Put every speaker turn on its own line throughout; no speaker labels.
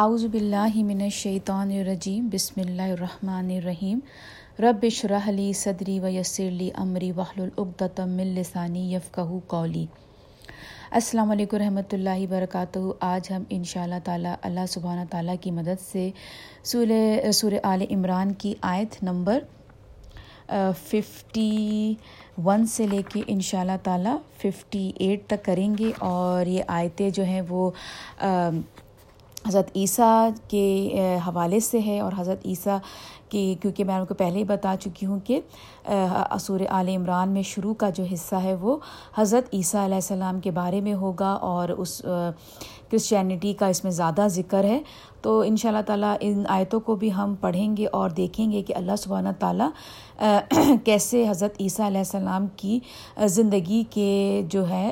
اعوذ باللہ من الشیطان الرجیم، بسم اللہ الرحمن الرحیم۔ رب اشرح لی صدری و یسر لی امری، واحلل عقدۃ من لسانی یفقهوا قولی۔ السلام علیکم رحمۃ اللہ وبرکاتہ۔ آج ہم ان شاء اللہ تعالیٰ اللہ سبحانہ تعالیٰ کی مدد سے سورہ سورہ آل عمران کی آیت نمبر ففٹی ون سے لے کے ان شاء اللہ تعالیٰ ففٹی ایٹ تک کریں گے۔ اور یہ آیتیں جو ہیں وہ حضرت عیسیٰ کے حوالے سے ہے اور حضرت عیسیٰ کی کیونکہ میں ان کو پہلے ہی بتا چکی ہوں کہ اصور عال عمران میں شروع کا جو حصہ ہے وہ حضرت عیسیٰ علیہ السلام کے بارے میں ہوگا اور اس کرسچینٹی کا اس میں زیادہ ذکر ہے۔ تو ان شاء اللہ تعالیٰ ان آیتوں کو بھی ہم پڑھیں گے اور دیکھیں گے کہ اللہ سبحانہ تعالیٰ کیسے حضرت عیسیٰ علیہ السلام کی زندگی کے جو ہے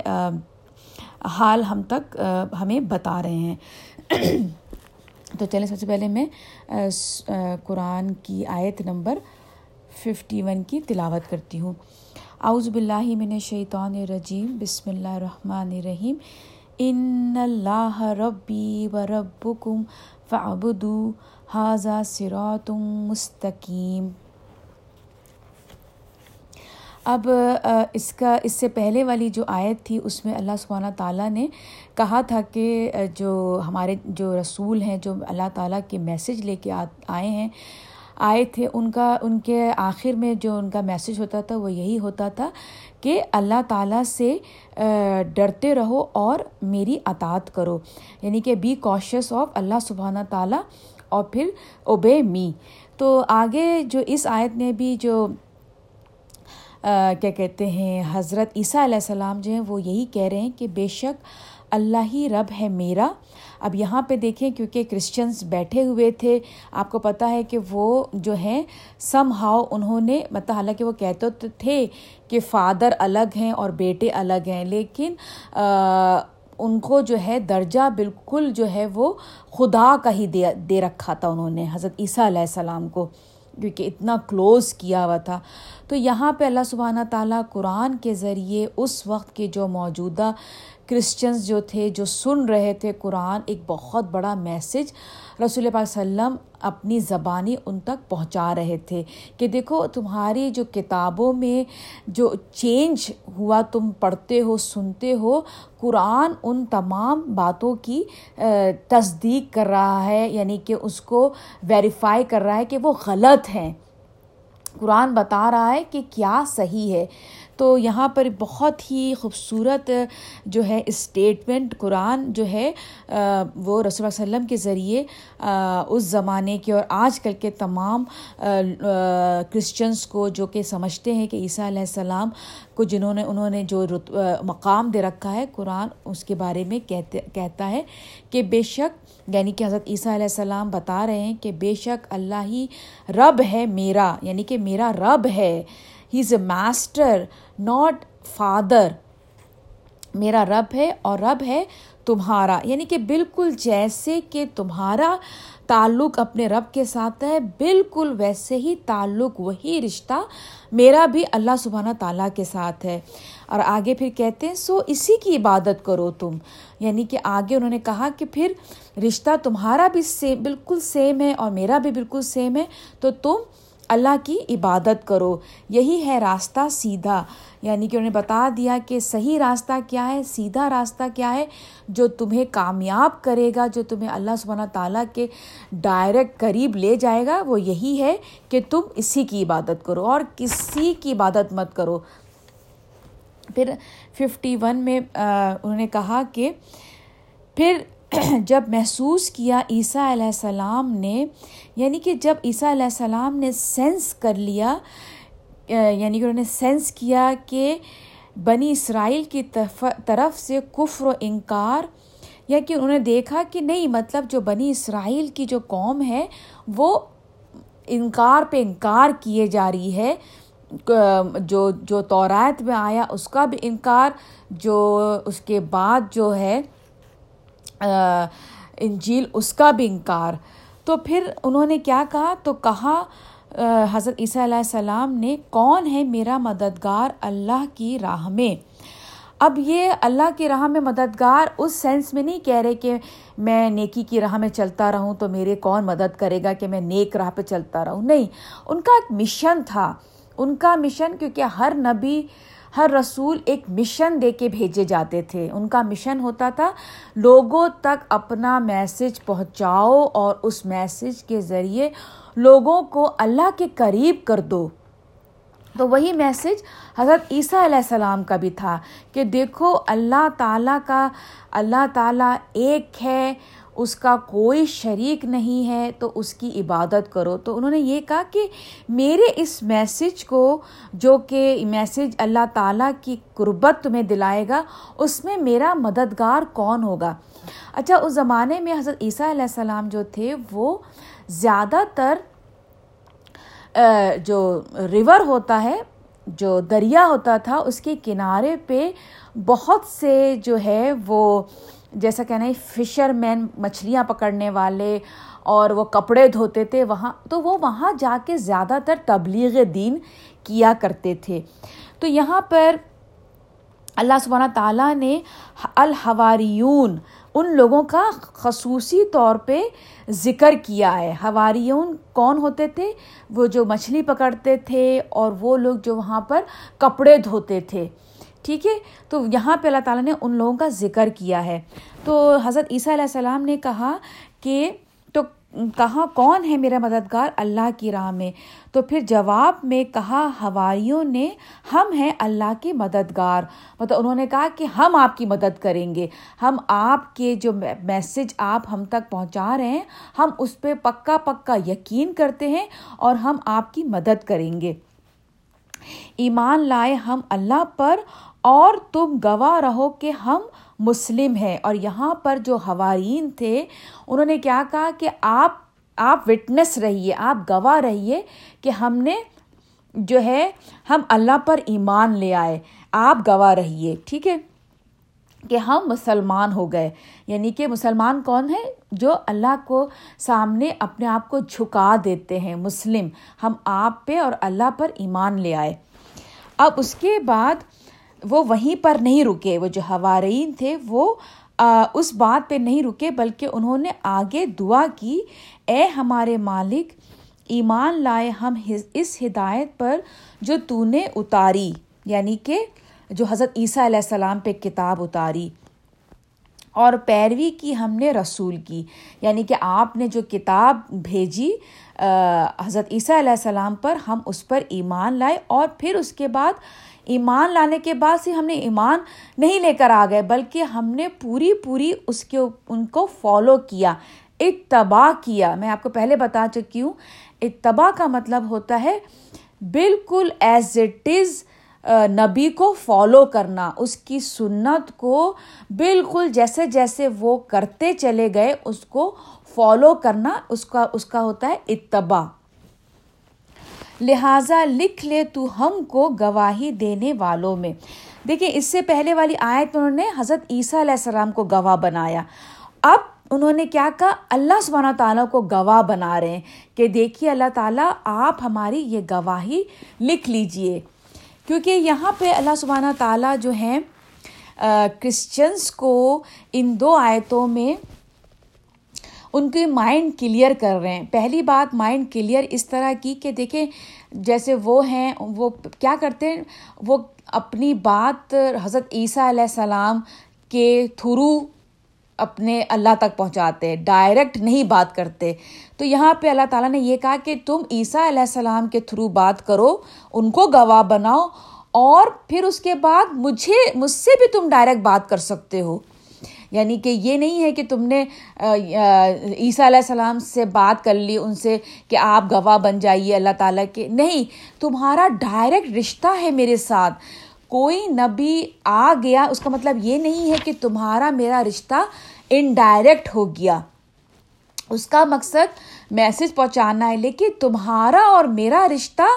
حال ہم تک ہمیں بتا رہے ہیں۔ تو چلیں سب سے پہلے میں قرآن کی آیت نمبر ففٹی ون کی تلاوت کرتی ہوں۔ اعوذ باللہ من الشیطان الرجیم، بسم اللہ الرحمن الرحیم۔ ان اللہ ربی و ربکم فعبدو حاضہ سراتم مستقیم۔ اب اس کا، اس سے پہلے والی جو آیت تھی، اس میں اللہ سبحانہ تعالیٰ نے کہا تھا کہ جو ہمارے، جو رسول ہیں، جو اللہ تعالیٰ کے میسج لے کے آئے ہیں، آئے تھے، ان کا، ان کے آخر میں جو ان کا میسج ہوتا تھا، وہ یہی ہوتا تھا کہ اللہ تعالیٰ سے ڈرتے رہو اور میری اطاعت کرو۔ یعنی کہ بی کوشس آف اللہ سبحانہ تعالیٰ اور پھر اوبے می تو آگے جو اس آیت نے بھی جو کیا کہتے ہیں، حضرت عیسیٰ علیہ السلام جو ہیں، وہ یہی کہہ رہے ہیں کہ بے شک اللہ ہی رب ہے میرا۔ اب یہاں پہ دیکھیں، کیونکہ کرسچنس بیٹھے ہوئے تھے، آپ کو پتہ ہے کہ وہ جو ہیں سم ہاؤ انہوں نے مطلب حالانکہ وہ کہتے تو تھے کہ فادر الگ ہیں اور بیٹے الگ ہیں، لیکن ان کو جو ہے درجہ بالکل جو ہے وہ خدا کا ہی دے دے رکھا تھا انہوں نے، حضرت عیسیٰ علیہ السلام کو۔ کیونکہ اتنا کلوز کیا ہوا تھا۔ تو یہاں پہ اللہ سبحانہ تعالیٰ قرآن کے ذریعے اس وقت کے جو موجودہ کرسچنز جو تھے، جو سن رہے تھے قرآن، ایک بہت بڑا میسج رسول پاک وسلم اپنی زبانی ان تک پہنچا رہے تھے کہ دیکھو، تمہاری جو کتابوں میں جو چینج ہوا، تم پڑھتے ہو، سنتے ہو، قرآن ان تمام باتوں کی تصدیق کر رہا ہے یعنی کہ اس کو ویریفائی کر رہا ہے کہ وہ غلط ہیں۔ قرآن بتا رہا ہے کہ کیا صحیح ہے۔ تو یہاں پر بہت ہی خوبصورت جو ہے اسٹیٹمنٹ قرآن جو ہے وہ رسول اللہ وسلم کے ذریعے اس زمانے کے اور آج کل کے تمام کرسچنس کو جو کہ سمجھتے ہیں کہ عیسیٰ علیہ السلام کو جنہوں نے، انہوں نے جو مقام دے رکھا ہے، قرآن اس کے بارے میں کہتے، کہتا ہے کہ بے شک یعنی کہ حضرت عیسیٰ علیہ السلام بتا رہے ہیں کہ بے شک اللہ ہی رب ہے میرا یعنی کہ میرا رب ہے۔ He is a master not father میرا رب ہے اور رب ہے تمہارا یعنی کہ بالکل جیسے کہ تمہارا تعلق اپنے رب کے ساتھ ہے، بالکل ویسے ہی تعلق وہی رشتہ میرا بھی اللہ سبحانہ تعالیٰ کے ساتھ ہے۔ اور آگے پھر کہتے ہیں، سو اسی کی عبادت کرو تم۔ یعنی کہ آگے انہوں نے کہا کہ پھر رشتہ تمہارا بھی سیم بالکل سیم ہے اور میرا بھی بالکل سیم ہے، تو تم اللہ کی عبادت کرو۔ یہی ہے راستہ سیدھا۔ یعنی کہ انہوں نے بتا دیا کہ صحیح راستہ کیا ہے، سیدھا راستہ کیا ہے جو تمہیں کامیاب کرے گا، جو تمہیں اللہ سبحانہ تعالیٰ کے ڈائریکٹ قریب لے جائے گا۔ وہ یہی ہے کہ تم اسی کی عبادت کرو اور کسی کی عبادت مت کرو۔ پھر ففٹی ون میں انہوں نے کہا کہ پھر جب محسوس کیا عیسیٰ علیہ السلام نے یعنی کہ جب عیسیٰ علیہ السلام نے سینس کر لیا یعنی کہ انہوں نے سینس کیا کہ بنی اسرائیل کی طرف سے کفر و انکار، یا کہ انہوں نے دیکھا کہ نہیں مطلب جو بنی اسرائیل کی جو قوم ہے، وہ انکار پہ انکار کیے جا رہی ہے۔ جو جو تورات میں آیا، اس کا بھی انکار، جو اس کے بعد جو ہے انجیل، اس کا بھی انکار۔ تو پھر انہوں نے کیا کہا؟ تو کہا حضرت عیسیٰ علیہ السلام نے، کون ہے میرا مددگار اللہ کی راہ میں؟ اب یہ اللہ کی راہ میں مددگار اس سینس میں نہیں کہہ رہے کہ میں نیکی کی راہ میں چلتا رہوں تو میرے کون مدد کرے گا کہ میں نیک راہ پہ چلتا رہوں؟ نہیں، ان کا ایک مشن تھا۔ ان کا مشن کیونکہ ہر نبی ہر رسول ایک مشن دے کے بھیجے جاتے تھے۔ ان کا مشن ہوتا تھا، لوگوں تک اپنا میسج پہنچاؤ اور اس میسج کے ذریعے لوگوں کو اللہ کے قریب کر دو۔ تو وہی میسج حضرت عیسیٰ علیہ السلام کا بھی تھا کہ دیکھو، اللہ تعالیٰ کا، اللہ تعالیٰ ایک ہے اس کا کوئی شریک نہیں ہے تو اس کی عبادت کرو۔ تو انہوں نے یہ کہا کہ میرے اس میسج کو جو کہ میسج اللہ تعالیٰ کی قربت تمہیں دلائے گا، اس میں میرا مددگار کون ہوگا؟ اچھا اس زمانے میں حضرت عیسیٰ علیہ السلام جو تھے، وہ زیادہ تر جو ریور ہوتا ہے، جو دریا ہوتا تھا، اس کے کنارے پہ بہت سے جو ہے وہ جیسا کہنا ہے فشر مین مچھلیاں پکڑنے والے اور وہ کپڑے دھوتے تھے وہاں، تو وہ وہاں جا کے زیادہ تر تبلیغ دین کیا کرتے تھے۔ تو یہاں پر اللہ سبحانہ تعالیٰ نے الحواریون، ان لوگوں کا خصوصی طور پہ ذکر کیا ہے۔ ہواریون کون ہوتے تھے؟ وہ جو مچھلی پکڑتے تھے اور وہ لوگ جو وہاں پر کپڑے دھوتے تھے۔ ٹھیک ہے؟ تو یہاں پہ اللہ تعالیٰ نے ان لوگوں کا ذکر کیا ہے۔ تو حضرت عیسیٰ علیہ السلام نے کہا کہ تو کہاں کون ہے میرا مددگار؟ اللہ کی راہ میں۔ تو پھر جواب میں کہا ہواریوں نے، ہم ہیں اللہ کے مددگار۔ مطلب انہوں نے کہا کہ ہم آپ کی مدد کریں گے۔ ہم آپ کے جو میسج آپ ہم تک پہنچا رہے ہیں، ہم اس پہ پکا پکا یقین کرتے ہیں اور ہم آپ کی مدد کریں گے۔ ایمان لائے ہم اللہ پر اور تم گواہ رہو کہ ہم مسلم ہیں۔ اور یہاں پر جو ہوارین تھے، انہوں نے کیا کہا کہ آپ آپ وٹنس رہیے، آپ گواہ رہیے کہ ہم نے جو ہے، ہم اللہ پر ایمان لے آئے۔ آپ گواہ رہیے، ٹھیک ہے؟ کہ ہم مسلمان ہو گئے۔ یعنی کہ مسلمان کون ہے جو اللہ کو سامنے اپنے آپ کو جھکا دیتے ہیں، مسلم۔ ہم آپ پہ اور اللہ پر ایمان لے آئے۔ اب اس کے بعد وہ وہیں پر نہیں رکے، وہ جو ہوارئین تھے، وہ اس بات پہ نہیں رکے، بلکہ انہوں نے آگے دعا کی، اے ہمارے مالک، ایمان لائے ہم اس ہدایت پر جو تو نے اتاری یعنی کہ جو حضرت عیسیٰ علیہ السلام پہ کتاب اتاری، اور پیروی کی ہم نے رسول کی۔ یعنی کہ آپ نے جو کتاب بھیجی حضرت عیسیٰ علیہ السلام پر، ہم اس پر ایمان لائے، اور پھر اس کے بعد ایمان لانے کے بعد سے ہم نے ایمان نہیں لے کر آ گئے، بلکہ ہم نے پوری پوری اس کے ان کو فالو کیا، اتباع کیا۔ میں آپ کو پہلے بتا چکی ہوں، اتباع کا مطلب ہوتا ہے بالکل ایز اٹ از نبی کو فالو کرنا، اس کی سنت کو بالکل جیسے جیسے وہ کرتے چلے گئے، اس کو فالو کرنا، اس کا اس کا ہوتا ہے اتباع۔ لہٰذا لکھ لے تو ہم کو گواہی دینے والوں میں۔ دیکھیں، اس سے پہلے والی آیت میں انہوں نے حضرت عیسیٰ علیہ السلام کو گواہ بنایا۔ اب انہوں نے کیا کہا؟ اللہ سبحانہ تعالیٰ کو گواہ بنا رہے ہیں کہ دیکھیے اللہ تعالیٰ، آپ ہماری یہ گواہی لکھ لیجیے۔ کیونکہ یہاں پہ اللہ سبحانہ تعالیٰ جو ہیں کرسچنس کو ان دو آیتوں میں ان کے مائنڈ کلیئر کر رہے ہیں۔ پہلی بات مائنڈ کلیئر اس طرح کی کہ دیکھیں، جیسے وہ ہیں، وہ کیا کرتے ہیں؟ وہ اپنی بات حضرت عیسیٰ علیہ السلام کے تھرو اپنے اللہ تک پہنچاتے ڈائریکٹ نہیں بات کرتے۔ تو یہاں پہ اللہ تعالیٰ نے یہ کہا کہ تم عیسیٰ علیہ السلام کے تھرو بات کرو، ان کو گواہ بناؤ اور پھر اس کے بعد مجھے، مجھ سے بھی تم ڈائریکٹ بات کر سکتے ہو۔ یعنی کہ یہ نہیں ہے کہ تم نے عیسیٰ علیہ السلام سے بات کر لی، ان سے کہ آپ گواہ بن جائیے اللہ تعالیٰ کے۔ نہیں، تمہارا ڈائریکٹ رشتہ ہے میرے ساتھ۔ کوئی نبی آ گیا، اس کا مطلب یہ نہیں ہے کہ تمہارا میرا رشتہ انڈائریکٹ ہو گیا۔ اس کا مقصد میسج پہنچانا ہے، لیکن تمہارا اور میرا رشتہ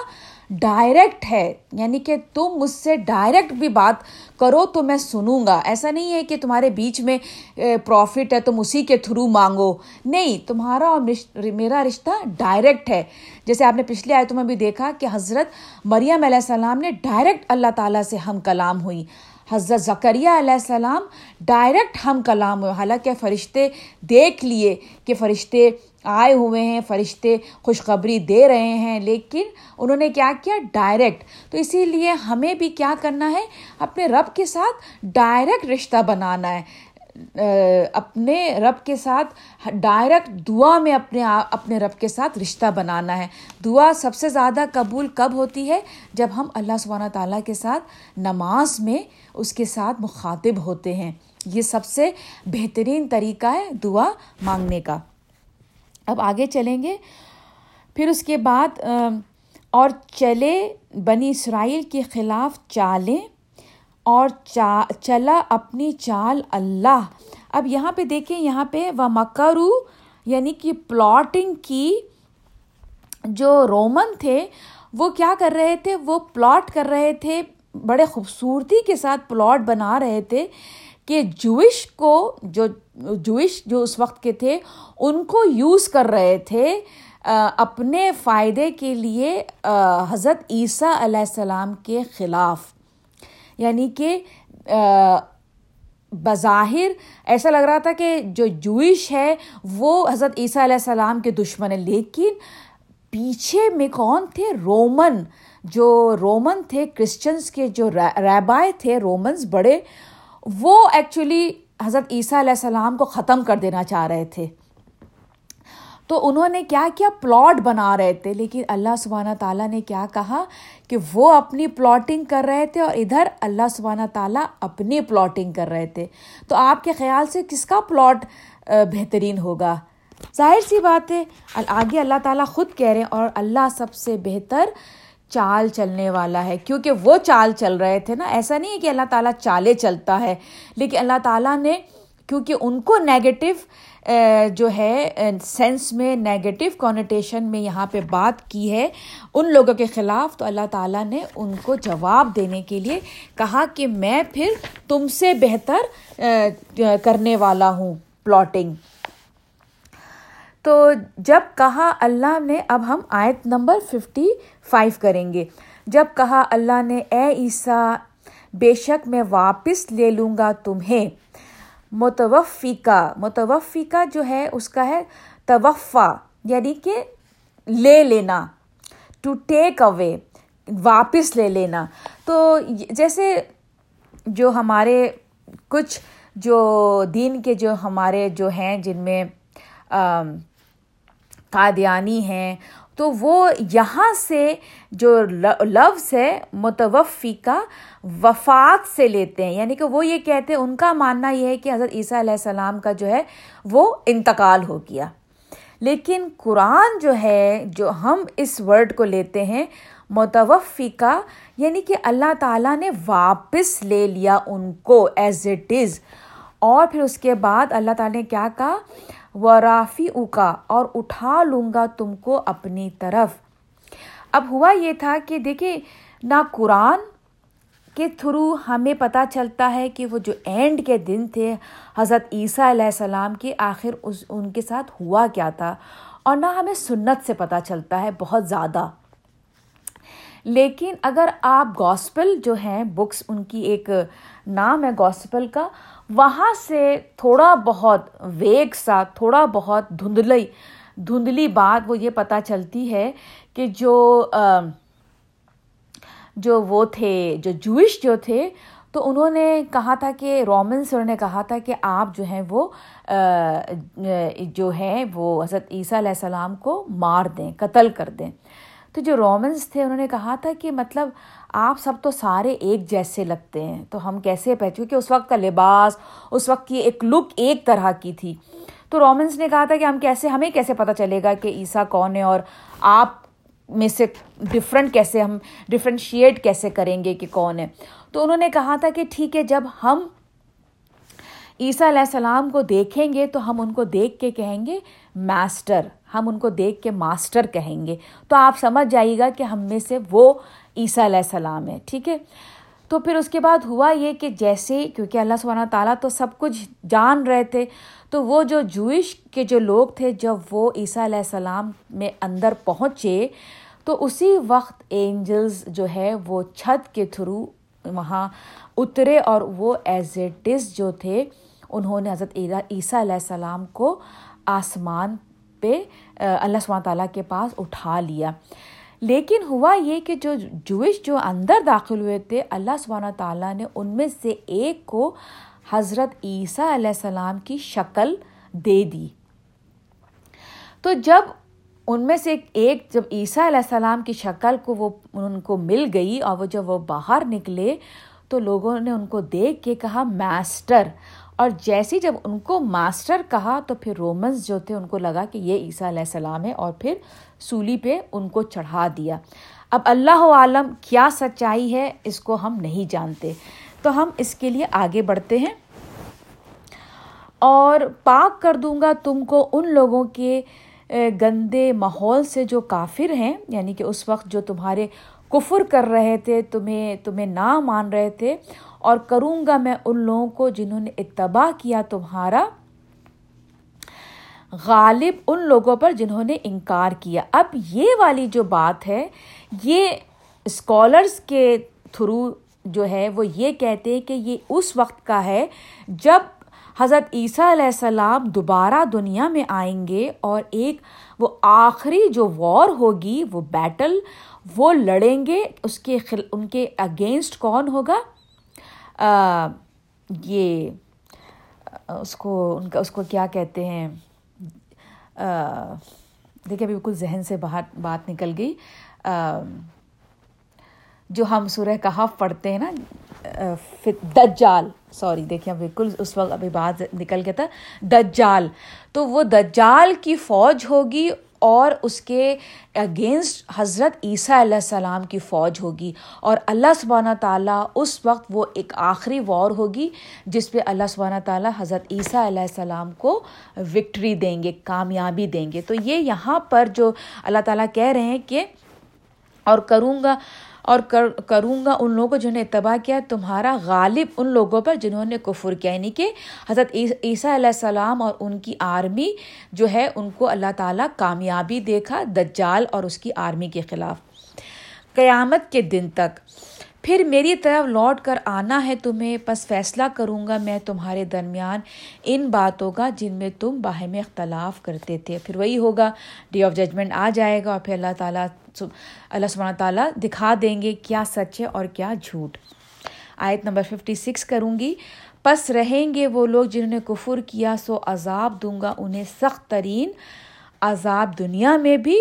ڈائریکٹ ہے یعنی کہ تم مجھ سے ڈائریکٹ بھی بات کرو تو میں سنوں گا۔ ایسا نہیں ہے کہ تمہارے بیچ میں پروفٹ ہے، تم اسی کے تھرو مانگو۔ نہیں، تمہارا اور میرا رشتہ ڈائریکٹ ہے۔ جیسے آپ نے پچھلے آیتوں میں بھی دیکھا کہ حضرت مریم علیہ السلام نے ڈائریکٹ اللہ تعالیٰ سے ہم کلام ہوئی۔ حضرت ذکریہ علیہ السلام ڈائریکٹ ہم کلام ہوئے۔ حالانکہ فرشتے دیکھ لیے کہ فرشتے آئے ہوئے ہیں، فرشتے خوشخبری دے رہے ہیں، لیکن انہوں نے کیا کیا؟ ڈائریکٹ تو اسی لیے ہمیں بھی کیا کرنا ہے؟ اپنے رب کے ساتھ ڈائریکٹ رشتہ بنانا ہے۔ اپنے رب کے ساتھ ڈائریکٹ دعا میں اپنے اپنے رب کے ساتھ رشتہ بنانا ہے۔ دعا سب سے زیادہ قبول کب ہوتی ہے؟ جب ہم اللہ سبحانہ تعالیٰ کے ساتھ نماز میں اس کے ساتھ مخاطب ہوتے ہیں۔ یہ سب سے بہترین طریقہ ہے دعا مانگنے کا۔ اب آگے چلیں گے۔ پھر اس کے بعد اور چلے بنی اسرائیل کے خلاف چالیں، اور چا، چلا اپنی چال اللہ۔ اب یہاں پہ دیکھیں، یہاں پہ و مکرو یعنی کہ پلاٹنگ کی جو رومن تھے، وہ کیا کر رہے تھے؟ وہ پلاٹ کر رہے تھے، بڑے خوبصورتی کے ساتھ پلاٹ بنا رہے تھے۔ کہ جوش کو جو جوش جو اس وقت کے تھے، ان کو یوز کر رہے تھے اپنے فائدے کے لیے حضرت عیسیٰ علیہ السلام کے خلاف۔ یعنی کہ بظاہر ایسا لگ رہا تھا کہ جو جوئش ہے، وہ حضرت عیسیٰ علیہ السلام کے دشمن ہے لیکن پیچھے میں کون تھے؟ رومن جو رومن تھے کرسچنس کے جو ریبائے تھے رومنس بڑے وہ ایکچولی حضرت عیسیٰ علیہ السلام کو ختم کر دینا چاہ رہے تھے۔ تو انہوں نے کیا کیا؟ پلاٹ بنا رہے تھے۔ لیکن اللہ سبحانہ تعالیٰ نے کیا کہا کہ وہ اپنی پلاٹنگ کر رہے تھے اور ادھر اللہ سبحانہ تعالیٰ اپنی پلاٹنگ کر رہے تھے۔ تو آپ کے خیال سے کس کا پلاٹ بہترین ہوگا؟ ظاہر سی بات ہے، آگے اللہ تعالیٰ خود کہہ رہے ہیں اور اللہ سب سے بہتر چال چلنے والا ہے، کیونکہ وہ چال چل رہے تھے نا۔ ایسا نہیں ہے کہ اللہ تعالیٰ چالے چلتا ہے، لیکن اللہ تعالیٰ نے کیونکہ ان کو نیگیٹو جو ہے سینس میں نیگیٹو کونیٹیشن میں یہاں پہ بات کی ہے، ان لوگوں کے خلاف تو اللہ تعالیٰ نے ان کو جواب دینے کے لیے کہا کہ میں پھر تم سے بہتر کرنے والا ہوں۔ پلاٹنگ تو جب کہا اللہ نے، اب ہم آیت نمبر ففٹی فائیو کریں گے۔ جب کہا اللہ نے، اے عیسیٰ، بے شک میں واپس لے لوں گا تمہیں۔ متوفیقہ متوفیقہ جو ہے، اس کا ہے توفع یعنی کہ لے لینا ٹو ٹیک اوے واپس لے لینا۔ تو جیسے جو ہمارے کچھ جو دین کے جو ہمارے جو ہیں، جن میں قادیانی ہیں۔ تو وہ یہاں سے جو لفظ ہے، متوفی کا وفات سے لیتے ہیں۔ یعنی کہ وہ یہ کہتے ہیں، ان کا ماننا یہ ہے کہ حضرت عیسیٰ علیہ السلام کا جو ہے، وہ انتقال ہو گیا۔ لیکن قرآن جو ہے، جو ہم اس ورڈ کو لیتے ہیں، متوفی کا یعنی کہ اللہ تعالیٰ نے واپس لے لیا ان کو ایز اٹ از اور پھر اس کے بعد اللہ تعالیٰ نے کیا کہا؟ و رافی اوکا اور اٹھا لوں گا تم کو اپنی طرف۔ اب ہوا یہ تھا کہ دیکھیں نہ قرآن کے تھرو ہمیں پتہ چلتا ہے کہ وہ جو اینڈ کے دن تھے، حضرت عیسیٰ علیہ السلام کے آخر اس، ان کے ساتھ ہوا کیا تھا، اور نہ ہمیں سنت سے پتہ چلتا ہے بہت زیادہ۔ لیکن اگر آپ گاسپل جو ہیں بکس ان کی ایک نام ہے گاسپل کا، وہاں سے تھوڑا بہت ویگ سا، تھوڑا بہت دھندلی دھندلی بات وہ یہ پتہ چلتی ہے کہ جو جو وہ تھے، جو جوئش جو تھے، تو انہوں نے کہا تھا کہ رومن سر نے کہا تھا کہ آپ جو ہیں وہ جو ہے وہ حضرت عیسیٰ علیہ السلام کو مار دیں، قتل کر دیں۔ تو جو رومنس تھے، انہوں نے کہا تھا کہ مطلب آپ سب تو سارے ایک جیسے لگتے ہیں۔ تو ہم کیسے پہچو کہ اس وقت کا لباس، اس وقت کی ایک لک ایک طرح کی تھی۔ تو رومنس نے کہا تھا کہ ہم کیسے، ہمیں کیسے پتہ چلے گا کہ عیسیٰ کون ہے اور آپ میں سے ڈفرینٹ کیسے ہم ڈفرینشیٹ کیسے کریں گے کہ کون ہے۔ تو انہوں نے کہا تھا کہ ٹھیک ہے، جب ہم عیسیٰ علیہ السلام کو دیکھیں گے تو ہم ان کو دیکھ کے کہیں گے ماسٹر۔ ہم ان کو دیکھ کے ماسٹر کہیں گے۔ تو آپ سمجھ جائیے گا کہ ہم میں سے وہ عیسیٰ علیہ السلام ہے ٹھیک ہے؟ تو پھر اس کے بعد ہوا یہ کہ جیسے کیونکہ اللہ سبحانہ تعالیٰ تو سب کچھ جان رہے تھے، تو وہ جو جوئش کے جو لوگ تھے جب وہ عیسیٰ علیہ السلام میں اندر پہنچے، تو اسی وقت اینجلز جو ہے وہ چھت کے تھرو وہاں اترے اور وہ ایز اٹ از جو تھے، انہوں نے حضرت عیسیٰ علیہ السلام کو آسمان پہ اللہ سب تعالیٰ کے پاس اٹھا لیا۔ لیکن ہوا یہ کہ جو جوش جو اندر داخل ہوئے تھے، اللہ سبحانہ تعالیٰ نے ان میں سے ایک کو حضرت عیسیٰ علیہ السلام کی شکل دے دی۔ تو جب ان میں سے ایک، جب عیسیٰ علیہ السلام کی شکل کو وہ، ان کو مل گئی اور وہ جب وہ باہر نکلے، تو لوگوں نے ان کو دیکھ کے کہا ماسٹر اور جیسی جب ان کو ماسٹر کہا تو پھر رومنس جو تھے ان کو لگا کہ یہ عیسیٰ علیہ السلام ہے اور پھر سولی پہ ان کو چڑھا دیا۔ اب اللہ عالم کیا سچائی ہے اس کو ہم نہیں جانتے۔ تو ہم اس کے لیے آگے بڑھتے ہیں۔ اور پاک کر دوں گا تم کو ان لوگوں کے گندے ماحول سے جو کافر ہیں یعنی کہ اس وقت جو تمہارے کفر کر رہے تھے، تمہیں تمہیں نہ مان رہے تھے اور کروں گا میں ان لوگوں کو جنہوں نے اتباع کیا تمہارا۔ غالب ان لوگوں پر جنہوں نے انکار کیا۔ اب یہ والی جو بات ہے، یہ اسکالرس کے تھرو جو ہے، وہ یہ کہتے ہیں کہ یہ اس وقت کا ہے جب حضرت عیسیٰ علیہ السلام دوبارہ دنیا میں آئیں گے اور ایک وہ آخری جو وار ہوگی، وہ بیٹل وہ لڑیں گے، اس کے خل ان کے اگینسٹ کون ہوگا؟ یہ اس کو، ان کا، اس کو کیا کہتے ہیں؟ دیکھیں ابھی بالکل ذہن سے باہر، بات نکل گئی۔ جو ہم سورہ کہاف پڑھتے ہیں نا دجال، سوری، دیکھیں بالکل اس وقت ابھی بات نکل گیا تھا، دجال۔ تو وہ دجال کی فوج ہوگی اور اس کے اگینسٹ حضرت عیسیٰ علیہ السلام کی فوج ہوگی اور اللہ سبحانہ تعالیٰ اس وقت وہ ایک آخری وار ہوگی جس پہ اللہ سبحانہ تعالیٰ حضرت عیسیٰ علیہ السلام کو وکٹری دیں گے، کامیابی دیں گے۔ تو یہ یہاں پر جو اللہ تعالیٰ کہہ رہے ہیں کہ اور کروں گا اور کر، کروں گا ان لوگوں کو جنہوں نے اتباع کیا، تمہارا غالب ان لوگوں پر جنہوں نے کفر کیا۔ یعنی کہ حضرت عیسیٰ علیہ السلام اور ان کی آرمی جو ہے، ان کو اللہ تعالیٰ کامیابی دیکھا دجال اور اس کی آرمی کے خلاف۔ قیامت کے دن تک پھر میری طرف لوٹ کر آنا ہے تمہیں بس فیصلہ کروں گا میں تمہارے درمیان ان باتوں کا جن میں تم باہم اختلاف کرتے تھے۔ پھر وہی ہوگا ڈے آف ججمنٹ آ جائے گا اور پھر اللہ تعالیٰ اللہ سبحانہ تعالیٰ دکھا دیں گے کیا سچ ہے اور کیا جھوٹ۔ آیت نمبر ففٹی سکس کروں گی۔ پس رہیں گے وہ لوگ جنہوں نے کفر کیا، سو عذاب دوں گا انہیں سخت ترین عذاب دنیا میں بھی۔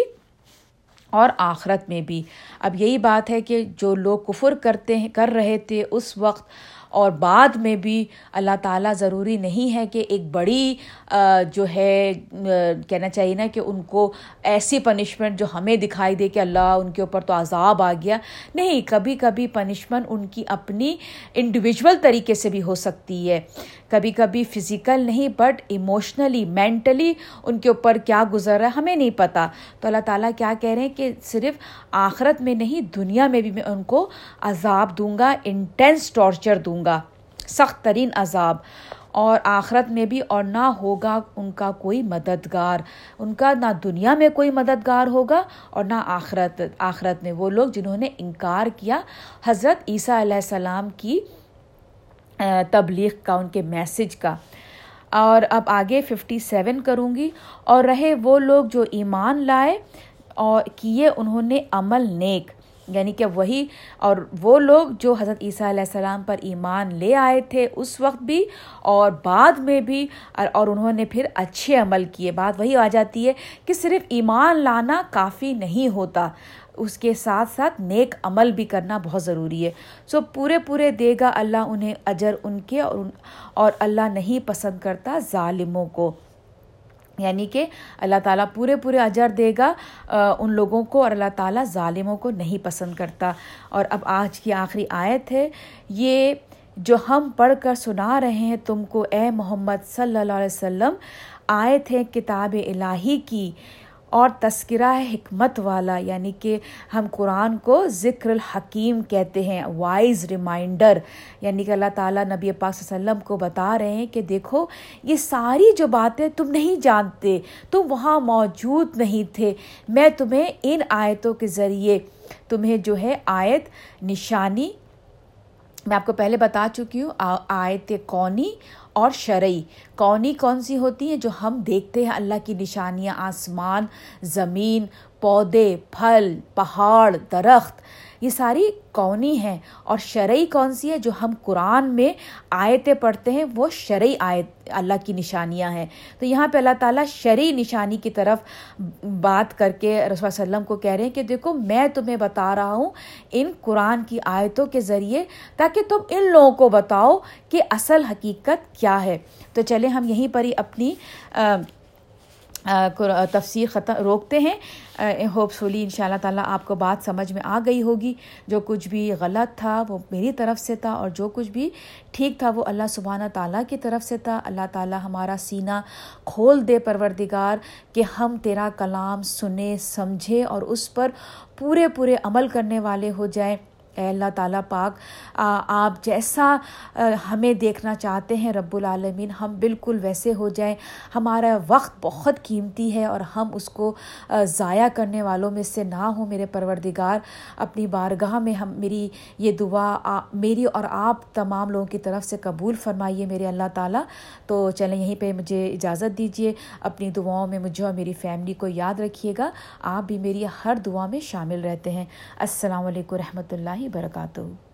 اور آخرت میں بھی۔ اب یہی بات ہے کہ جو لوگ کفر کرتے ہیں، کر رہے تھے، اس وقت اور بعد میں بھی اللہ تعالیٰ ضروری نہیں ہے کہ ایک بڑی جو ہے کہنا چاہیے نا کہ ان کو ایسی پنشمنٹ جو ہمیں دکھائی دے کہ اللہ ان کے اوپر تو عذاب آ گیا۔ نہیں، کبھی کبھی پنشمنٹ ان کی اپنی انڈیویژول طریقے سے بھی ہو سکتی ہے۔ کبھی کبھی فزیکل نہیں بٹ ایموشنلی مینٹلی ان کے اوپر کیا گزر رہا ہے ہمیں نہیں پتہ تو اللہ تعالیٰ کیا کہہ رہے ہیں کہ صرف آخرت میں نہیں، دنیا میں بھی میں ان کو عذاب دوں گا انٹینس ٹارچر دوں گا۔ سخت ترین عذاب۔ اور آخرت میں بھی اور نہ ہوگا ان کا کوئی مددگار۔ ان کا نہ دنیا میں کوئی مددگار ہوگا اور نہ آخرت۔ آخرت میں وہ لوگ جنہوں نے انکار کیا حضرت عیسیٰ علیہ السلام کی تبلیغ کا، ان کے میسج کا۔ اور اب آگے ففٹی سیون کروں گی۔ اور رہے وہ لوگ جو ایمان لائے اور کیے انہوں نے عمل نیک۔ یعنی کہ وہی اور وہ لوگ جو حضرت عیسیٰ علیہ السلام پر ایمان لے آئے تھے اس وقت بھی اور بعد میں بھی اور انہوں نے پھر اچھے عمل کیے۔ بات وہی آ جاتی ہے کہ صرف ایمان لانا کافی نہیں ہوتا، اس کے ساتھ ساتھ نیک عمل بھی کرنا بہت ضروری ہے۔ سو پورے پورے دے گا اللہ انہیں اجر ان کے اور اور اللہ نہیں پسند کرتا ظالموں کو۔ یعنی کہ اللہ تعالیٰ پورے پورے اجر دے گا ان لوگوں کو اور اللہ تعالیٰ ظالموں کو نہیں پسند کرتا۔ اور اب آج کی آخری آیت ہے، یہ جو ہم پڑھ کر سنا رہے ہیں تم کو، اے محمد صلی اللہ علیہ وسلم، آیت ہے کتاب الہی کی۔ اور تذکرہ حکمت والا یعنی کہ ہم قرآن کو ذکر الحکیم کہتے ہیں وائز ریمائنڈر یعنی کہ اللہ تعالیٰ نبی پاک صلی اللہ علیہ وسلم کو بتا رہے ہیں کہ دیکھو، یہ ساری جو باتیں تم نہیں جانتے، تم وہاں موجود نہیں تھے، میں تمہیں ان آیتوں کے ذریعے، تمہیں جو ہے آیت نشانی، میں آپ کو پہلے بتا چکی ہوں آیت کونی اور شرعی۔ کونی کون سی ہوتی ہیں جو ہم دیکھتے ہیں؟ اللہ کی نشانیاں، آسمان، زمین پودے، پھل، پہاڑ، درخت، یہ ساری کونی ہیں۔ اور شرعی کون سی ہے جو ہم قرآن میں آیتیں پڑھتے ہیں؟ وہ شرعی آیت، اللہ کی نشانیاں ہیں۔ تو یہاں پہ اللہ تعالیٰ شرعی نشانی کی طرف بات کر کے رسول وسلم کو کہہ رہے ہیں کہ دیکھو، میں تمہیں بتا رہا ہوں ان قرآن کی آیتوں کے ذریعے، تاکہ تم ان لوگوں کو بتاؤ کہ اصل حقیقت کیا ہے۔ تو چلے ہم یہیں پر ہی اپنی تفسیر ختم روکتے ہیں۔ ہوپ فلی ان شاء اللہ تعالیٰ آپ کو بات سمجھ میں آ گئی ہوگی۔ جو کچھ بھی غلط تھا وہ میری طرف سے تھا اور جو کچھ بھی ٹھیک تھا وہ اللہ سبحانہ تعالیٰ کی طرف سے تھا۔ اللہ تعالیٰ ہمارا سینہ کھول دے پروردگار کہ ہم تیرا کلام سنیں سمجھے اور اس پر پورے پورے عمل کرنے والے ہو جائیں۔ اے اللہ تعالیٰ پاک آپ جیسا ہمیں دیکھنا چاہتے ہیں رب العالمین، ہم بالکل ویسے ہو جائیں۔ ہمارا وقت بہت قیمتی ہے اور ہم اس کو ضائع کرنے والوں میں سے نہ ہوں۔ میرے پروردگار، اپنی بارگاہ میں ہم، میری یہ دعا میری اور آپ تمام لوگوں کی طرف سے قبول فرمائیے میرے اللہ تعالیٰ۔ تو چلیں، یہیں پہ مجھے اجازت دیجیے۔ اپنی دعاؤں میں مجھے اور میری فیملی کو یاد رکھیے گا۔ آپ بھی میری ہر دعا میں شامل رہتے ہیں۔ السلام علیکم رحمۃ اللہ وبرکاتہ۔